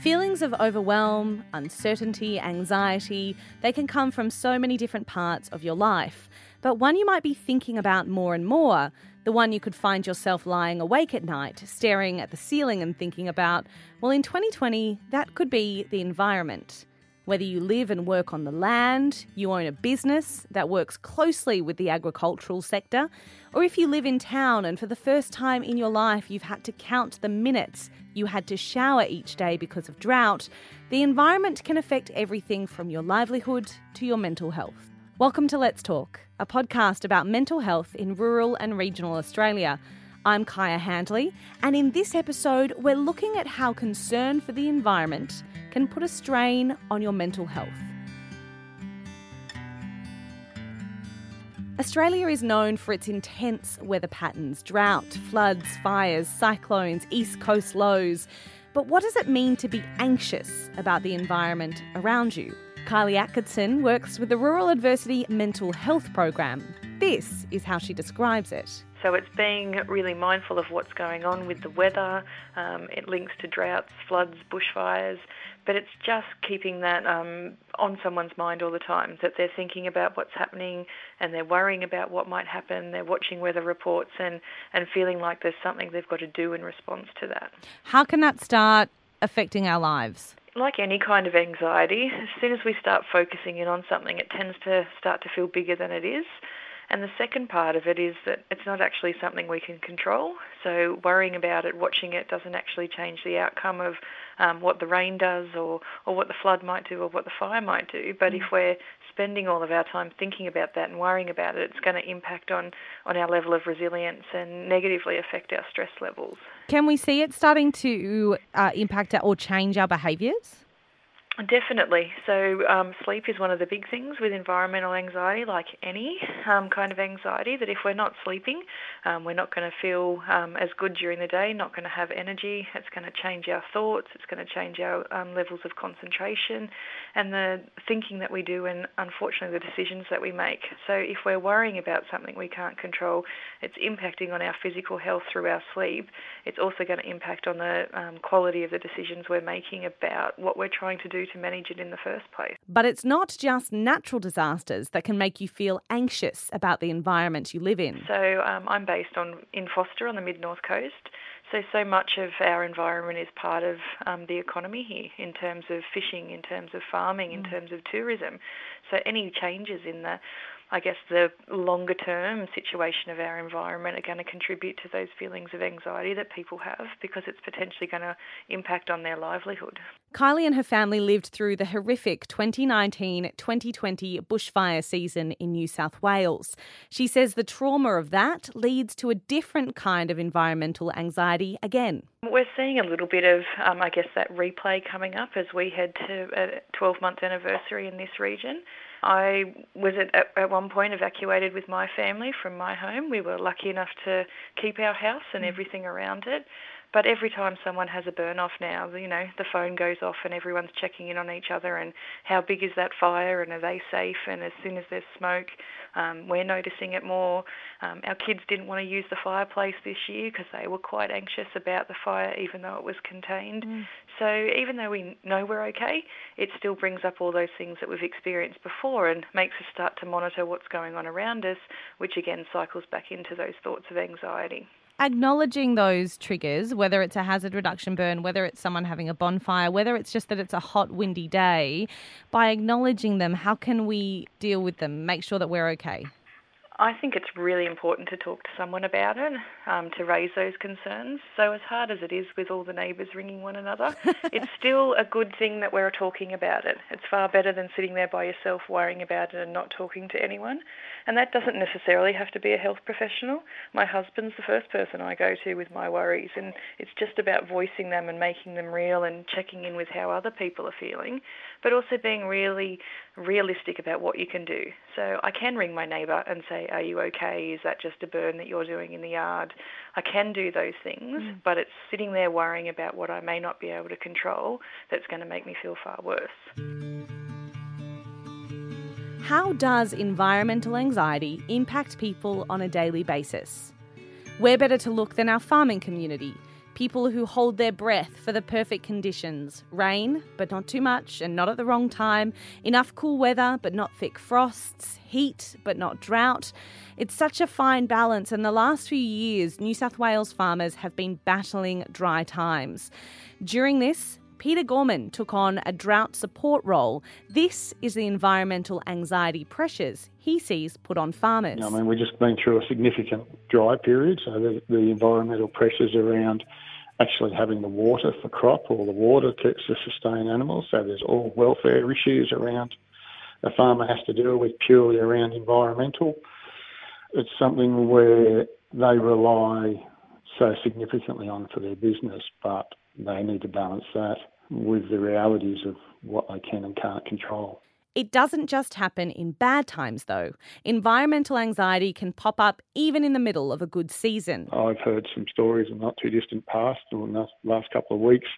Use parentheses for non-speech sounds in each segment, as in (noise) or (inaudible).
Feelings of overwhelm, uncertainty, anxiety, they can come from so many different parts of your life. But one you might be thinking about more and more, the one you could find yourself lying awake at night, staring at the ceiling and thinking about, well, in 2020, that could be the environment. Whether you live and work on the land, you own a business that works closely with the agricultural sector, or if you live in town and for the first time in your life you've had to count the minutes you had to shower each day because of drought, the environment can affect everything from your livelihood to your mental health. Welcome to Let's Talk, a podcast about mental health in rural and regional Australia. I'm Kia Handley, and in this episode, we're looking at how concern for the environment can put a strain on your mental health. Australia is known for its intense weather patterns drought, floods, fires, cyclones, east coast lows. But what does it mean to be anxious about the environment around you? Kylie Atkinson works with the Rural Adversity Mental Health Program. This is how she describes it. So it's being really mindful of what's going on with the weather. Um, it links to droughts, floods, bushfires, but it's just keeping that um, on someone's mind all the time. That they're thinking about what's happening and they're worrying about what might happen. They're watching weather reports and and feeling like there's something they've got to do in response to that. How can that start affecting our lives? like any kind of anxiety, as soon as we start focusing in on something, it tends to start to feel bigger than it is. And the second part of it is that it's not actually something we can control. So worrying about it, watching it, doesn't actually change the outcome of um, what the rain does or, or what the flood might do or what the fire might do. But mm. if we're spending all of our time thinking about that and worrying about it, it's going to impact on, on our level of resilience and negatively affect our stress levels. Can we see it starting to uh, impact or change our behaviours? Definitely. So, um, sleep is one of the big things with environmental anxiety, like any um, kind of anxiety, that if we're not sleeping, um, we're not going to feel um, as good during the day, not going to have energy. It's going to change our thoughts, it's going to change our um, levels of concentration and the thinking that we do, and unfortunately, the decisions that we make. So, if we're worrying about something we can't control, it's impacting on our physical health through our sleep. It's also going to impact on the um, quality of the decisions we're making about what we're trying to do to manage it in the first place. But it's not just natural disasters that can make you feel anxious about the environment you live in. So um, I'm based on in Foster on the mid north coast. So, so much of our environment is part of um, the economy here in terms of fishing, in terms of farming, in mm. terms of tourism. So, any changes in the I guess the longer term situation of our environment are going to contribute to those feelings of anxiety that people have because it's potentially going to impact on their livelihood. Kylie and her family lived through the horrific 2019 2020 bushfire season in New South Wales. She says the trauma of that leads to a different kind of environmental anxiety again. We're seeing a little bit of, um, I guess, that replay coming up as we head to a 12 month anniversary in this region. I was at, at one point evacuated with my family from my home. We were lucky enough to keep our house and mm. everything around it. But every time someone has a burn off now, you know, the phone goes off and everyone's checking in on each other and how big is that fire and are they safe? And as soon as there's smoke, um, we're noticing it more. Um, our kids didn't want to use the fireplace this year because they were quite anxious about the fire, even though it was contained. Mm. So even though we know we're okay, it still brings up all those things that we've experienced before and makes us start to monitor what's going on around us, which again cycles back into those thoughts of anxiety acknowledging those triggers, whether it's a hazard reduction burn, whether it's someone having a bonfire, whether it's just that it's a hot, windy day, by acknowledging them, how can we deal with them, make sure that we're okay? I think it's really important to talk to someone about it, um, to raise those concerns. So, as hard as it is with all the neighbours ringing one another, (laughs) it's still a good thing that we're talking about it. It's far better than sitting there by yourself worrying about it and not talking to anyone. And that doesn't necessarily have to be a health professional. My husband's the first person I go to with my worries, and it's just about voicing them and making them real and checking in with how other people are feeling, but also being really realistic about what you can do. So I can ring my neighbour and say, Are you okay? Is that just a burn that you're doing in the yard? I can do those things, mm. but it's sitting there worrying about what I may not be able to control that's going to make me feel far worse. How does environmental anxiety impact people on a daily basis? Where better to look than our farming community? People who hold their breath for the perfect conditions rain, but not too much and not at the wrong time, enough cool weather, but not thick frosts, heat, but not drought. It's such a fine balance, and the last few years, New South Wales farmers have been battling dry times. During this, Peter Gorman took on a drought support role. This is the environmental anxiety pressures he sees put on farmers. I mean, we've just been through a significant dry period, so the, the environmental pressures around actually having the water for crop or the water to, to sustain animals. So there's all welfare issues around a farmer has to deal with purely around environmental. It's something where they rely so significantly on for their business, but they need to balance that with the realities of what they can and can't control. It doesn't just happen in bad times, though. Environmental anxiety can pop up even in the middle of a good season. I've heard some stories in not too distant past, in the last couple of weeks,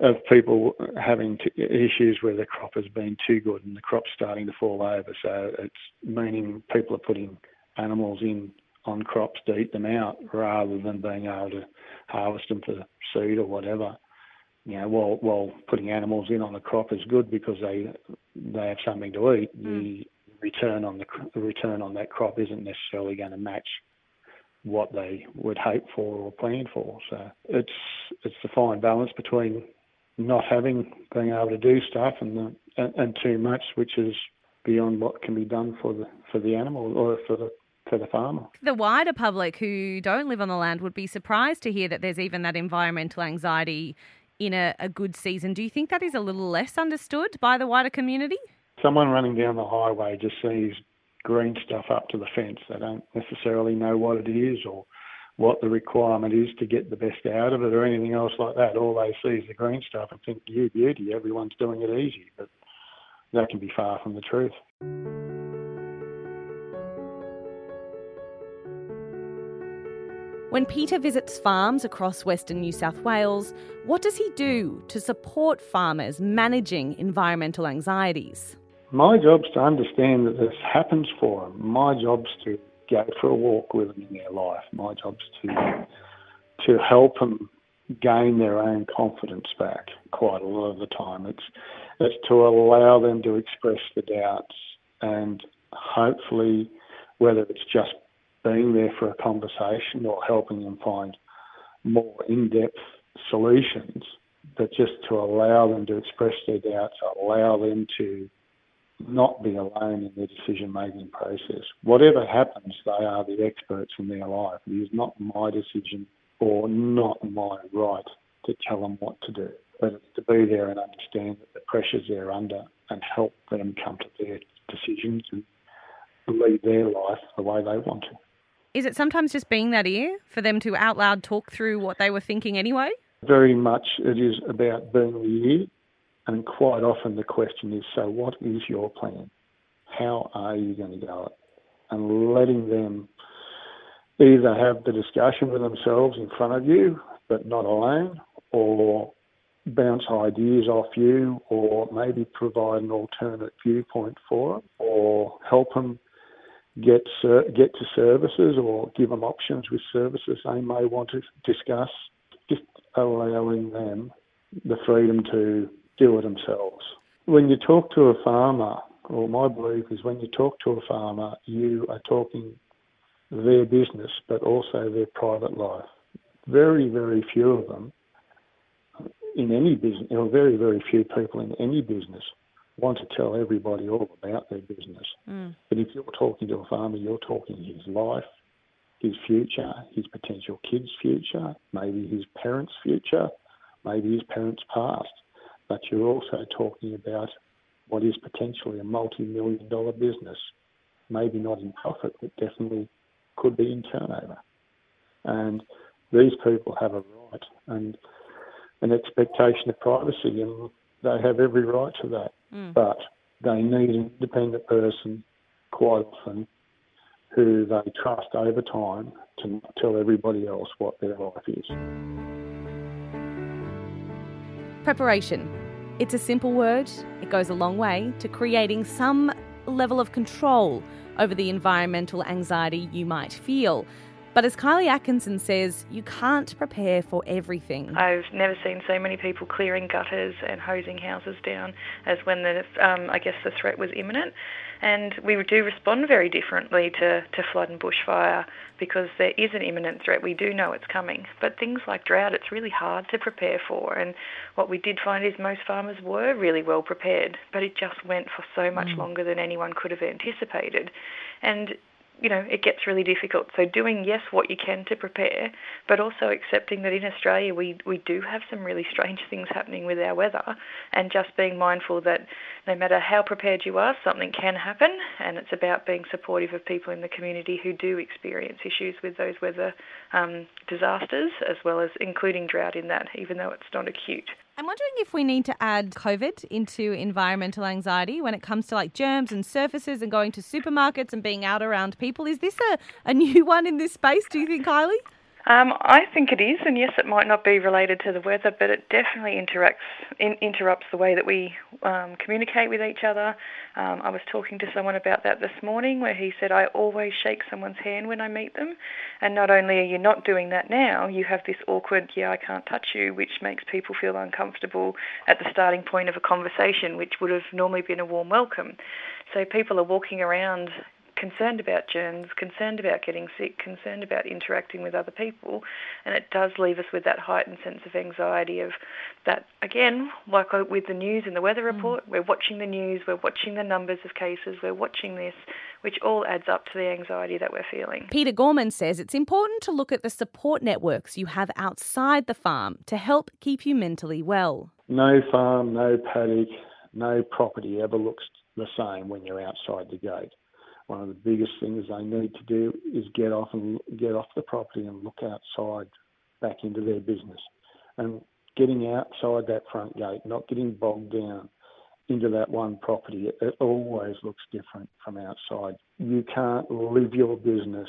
of people having issues where the crop has been too good and the crop's starting to fall over. So it's meaning people are putting animals in on crops to eat them out rather than being able to harvest them for seed or whatever you know, while while putting animals in on the crop is good because they they have something to eat, mm. the return on the, the return on that crop isn't necessarily going to match what they would hope for or plan for. So it's it's the fine balance between not having being able to do stuff and the, and, and too much, which is beyond what can be done for the for the animal or for the for the farmer. The wider public who don't live on the land would be surprised to hear that there's even that environmental anxiety in a, a good season. Do you think that is a little less understood by the wider community? Someone running down the highway just sees green stuff up to the fence. They don't necessarily know what it is or what the requirement is to get the best out of it or anything else like that. All they see is the green stuff and think, you beauty, everyone's doing it easy. But that can be far from the truth. When Peter visits farms across Western New South Wales, what does he do to support farmers managing environmental anxieties? My job's to understand that this happens for them. My job's to go for a walk with them in their life. My job's to to help them gain their own confidence back. Quite a lot of the time, it's it's to allow them to express the doubts and hopefully, whether it's just being there for a conversation or helping them find more in-depth solutions, but just to allow them to express their doubts, allow them to not be alone in their decision-making process. Whatever happens, they are the experts in their life. It is not my decision or not my right to tell them what to do, but it's to be there and understand that the pressures they're under and help them come to their decisions and lead their life the way they want to. Is it sometimes just being that ear for them to out loud talk through what they were thinking anyway? Very much it is about being the ear, and quite often the question is so, what is your plan? How are you going to go it? And letting them either have the discussion with themselves in front of you, but not alone, or bounce ideas off you, or maybe provide an alternate viewpoint for them, or help them get get to services or give them options with services they may want to discuss. Just allowing them the freedom to do it themselves. When you talk to a farmer, or my belief is when you talk to a farmer, you are talking their business, but also their private life. Very, very few of them in any business, or very, very few people in any business want to tell everybody all about their business. Mm. But if you're talking to a farmer, you're talking his life, his future, his potential kids' future, maybe his parents' future, maybe his parents' past. But you're also talking about what is potentially a multi million dollar business. Maybe not in profit, but definitely could be in turnover. And these people have a right and an expectation of privacy, and they have every right to that. Mm. But they need an independent person quite often who they trust over time to tell everybody else what their life is. Preparation. It's a simple word, it goes a long way to creating some level of control over the environmental anxiety you might feel. But as Kylie Atkinson says, you can't prepare for everything. I've never seen so many people clearing gutters and hosing houses down as when the, um, I guess the threat was imminent. And we do respond very differently to, to flood and bushfire because there is an imminent threat. We do know it's coming. But things like drought, it's really hard to prepare for. And what we did find is most farmers were really well prepared, but it just went for so much mm. longer than anyone could have anticipated. And you know, it gets really difficult. So doing yes what you can to prepare, but also accepting that in Australia we we do have some really strange things happening with our weather, and just being mindful that no matter how prepared you are, something can happen, and it's about being supportive of people in the community who do experience issues with those weather um, disasters, as well as including drought in that, even though it's not acute. I'm wondering if we need to add COVID into environmental anxiety when it comes to like germs and surfaces and going to supermarkets and being out around people. Is this a, a new (laughs) one in this space, do you think, Kylie? Um, I think it is, and yes, it might not be related to the weather, but it definitely interacts in, interrupts the way that we um, communicate with each other. Um, I was talking to someone about that this morning, where he said, "I always shake someone's hand when I meet them," and not only are you not doing that now, you have this awkward, "Yeah, I can't touch you," which makes people feel uncomfortable at the starting point of a conversation, which would have normally been a warm welcome. So people are walking around concerned about germs, concerned about getting sick, concerned about interacting with other people, and it does leave us with that heightened sense of anxiety of that again, like with the news and the weather mm. report, mm. we're watching the news, we're watching the numbers of cases, we're watching this, which all adds up to the anxiety that we're feeling. Peter Gorman says it's important to look at the support networks you have outside the farm to help keep you mentally well. No farm, no paddock, no property ever looks the same when you're outside the gate one of the biggest things they need to do is get off and get off the property and look outside back into their business. And getting outside that front gate, not getting bogged down into that one property, it always looks different from outside. You can't live your business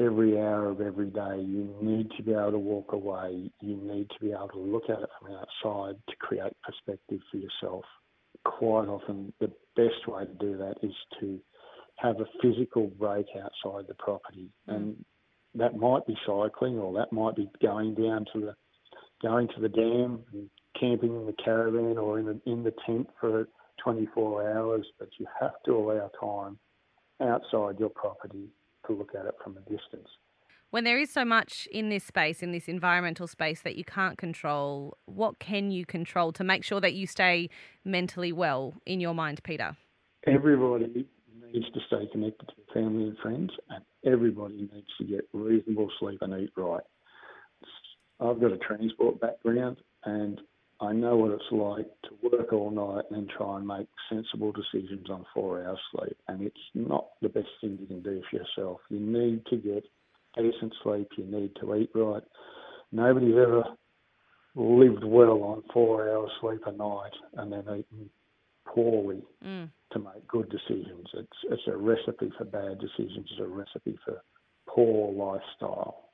every hour of every day. You need to be able to walk away. You need to be able to look at it from outside to create perspective for yourself. Quite often, the best way to do that is to have a physical break outside the property, mm. and that might be cycling, or that might be going down to the going to the dam and camping in the caravan or in the in the tent for 24 hours. But you have to allow time outside your property to look at it from a distance. When there is so much in this space, in this environmental space that you can't control, what can you control to make sure that you stay mentally well in your mind, Peter? Everybody needs to stay connected to family and friends, and everybody needs to get reasonable sleep and eat right. I've got a transport background, and I know what it's like to work all night and try and make sensible decisions on four hours sleep. And it's not the best thing you can do for yourself. You need to get decent sleep. You need to eat right. Nobody's ever lived well on four hours sleep a night and then eaten poorly. Mm to make good decisions. It's, it's a recipe for bad decisions, it's a recipe for poor lifestyle.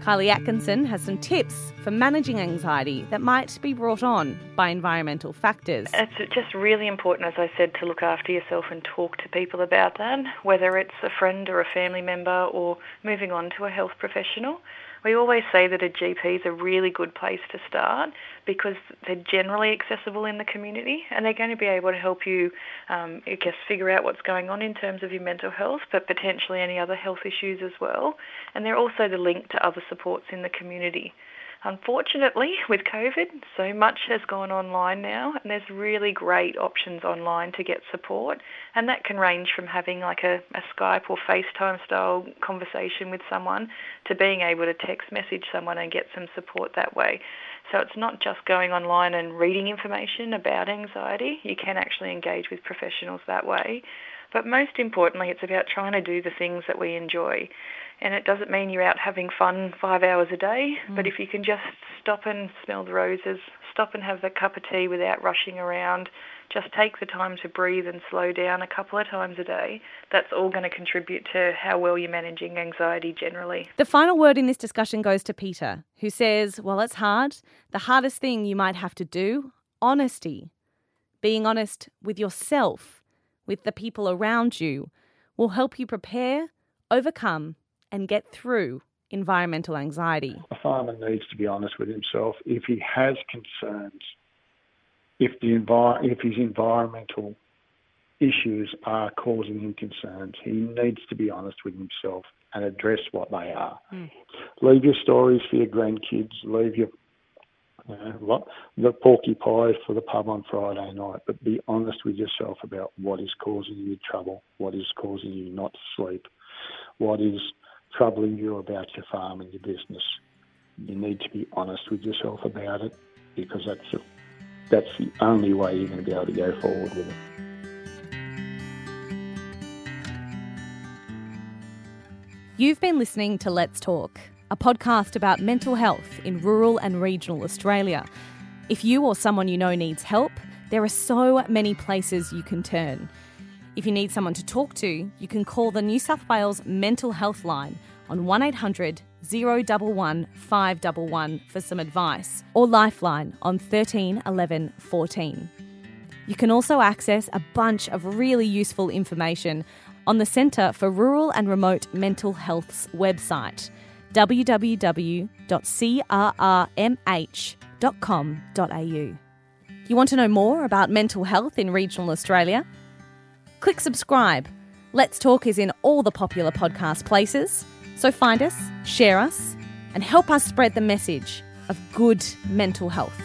Kylie Atkinson has some tips for managing anxiety that might be brought on by environmental factors. It's just really important, as I said, to look after yourself and talk to people about that, whether it's a friend or a family member or moving on to a health professional. We always say that a GP is a really good place to start because they're generally accessible in the community and they're going to be able to help you, um, I guess, figure out what's going on in terms of your mental health, but potentially any other health issues as well. And they're also the link to other supports in the community. Unfortunately, with COVID, so much has gone online now, and there's really great options online to get support. And that can range from having like a, a Skype or FaceTime style conversation with someone to being able to text message someone and get some support that way. So it's not just going online and reading information about anxiety, you can actually engage with professionals that way. But most importantly, it's about trying to do the things that we enjoy and it doesn't mean you're out having fun five hours a day, mm. but if you can just stop and smell the roses, stop and have that cup of tea without rushing around, just take the time to breathe and slow down a couple of times a day, that's all going to contribute to how well you're managing anxiety generally. The final word in this discussion goes to Peter, who says, Well, it's hard. The hardest thing you might have to do honesty. Being honest with yourself, with the people around you will help you prepare, overcome, and get through environmental anxiety. A farmer needs to be honest with himself. If he has concerns, if the if his environmental issues are causing him concerns, he needs to be honest with himself and address what they are. Mm. Leave your stories for your grandkids. Leave your you know, the porcupine for the pub on Friday night, but be honest with yourself about what is causing you trouble, what is causing you not to sleep, what is troubling you about your farm and your business. You need to be honest with yourself about it because that's the, that's the only way you're going to be able to go forward with it. You've been listening to Let's Talk, a podcast about mental health in rural and regional Australia. If you or someone you know needs help, there are so many places you can turn. If you need someone to talk to, you can call the New South Wales Mental Health Line on 1800 011 511 for some advice, or Lifeline on 13 11 14. You can also access a bunch of really useful information on the Centre for Rural and Remote Mental Health's website www.crrmh.com.au. You want to know more about mental health in regional Australia? Click subscribe. Let's Talk is in all the popular podcast places, so find us, share us, and help us spread the message of good mental health.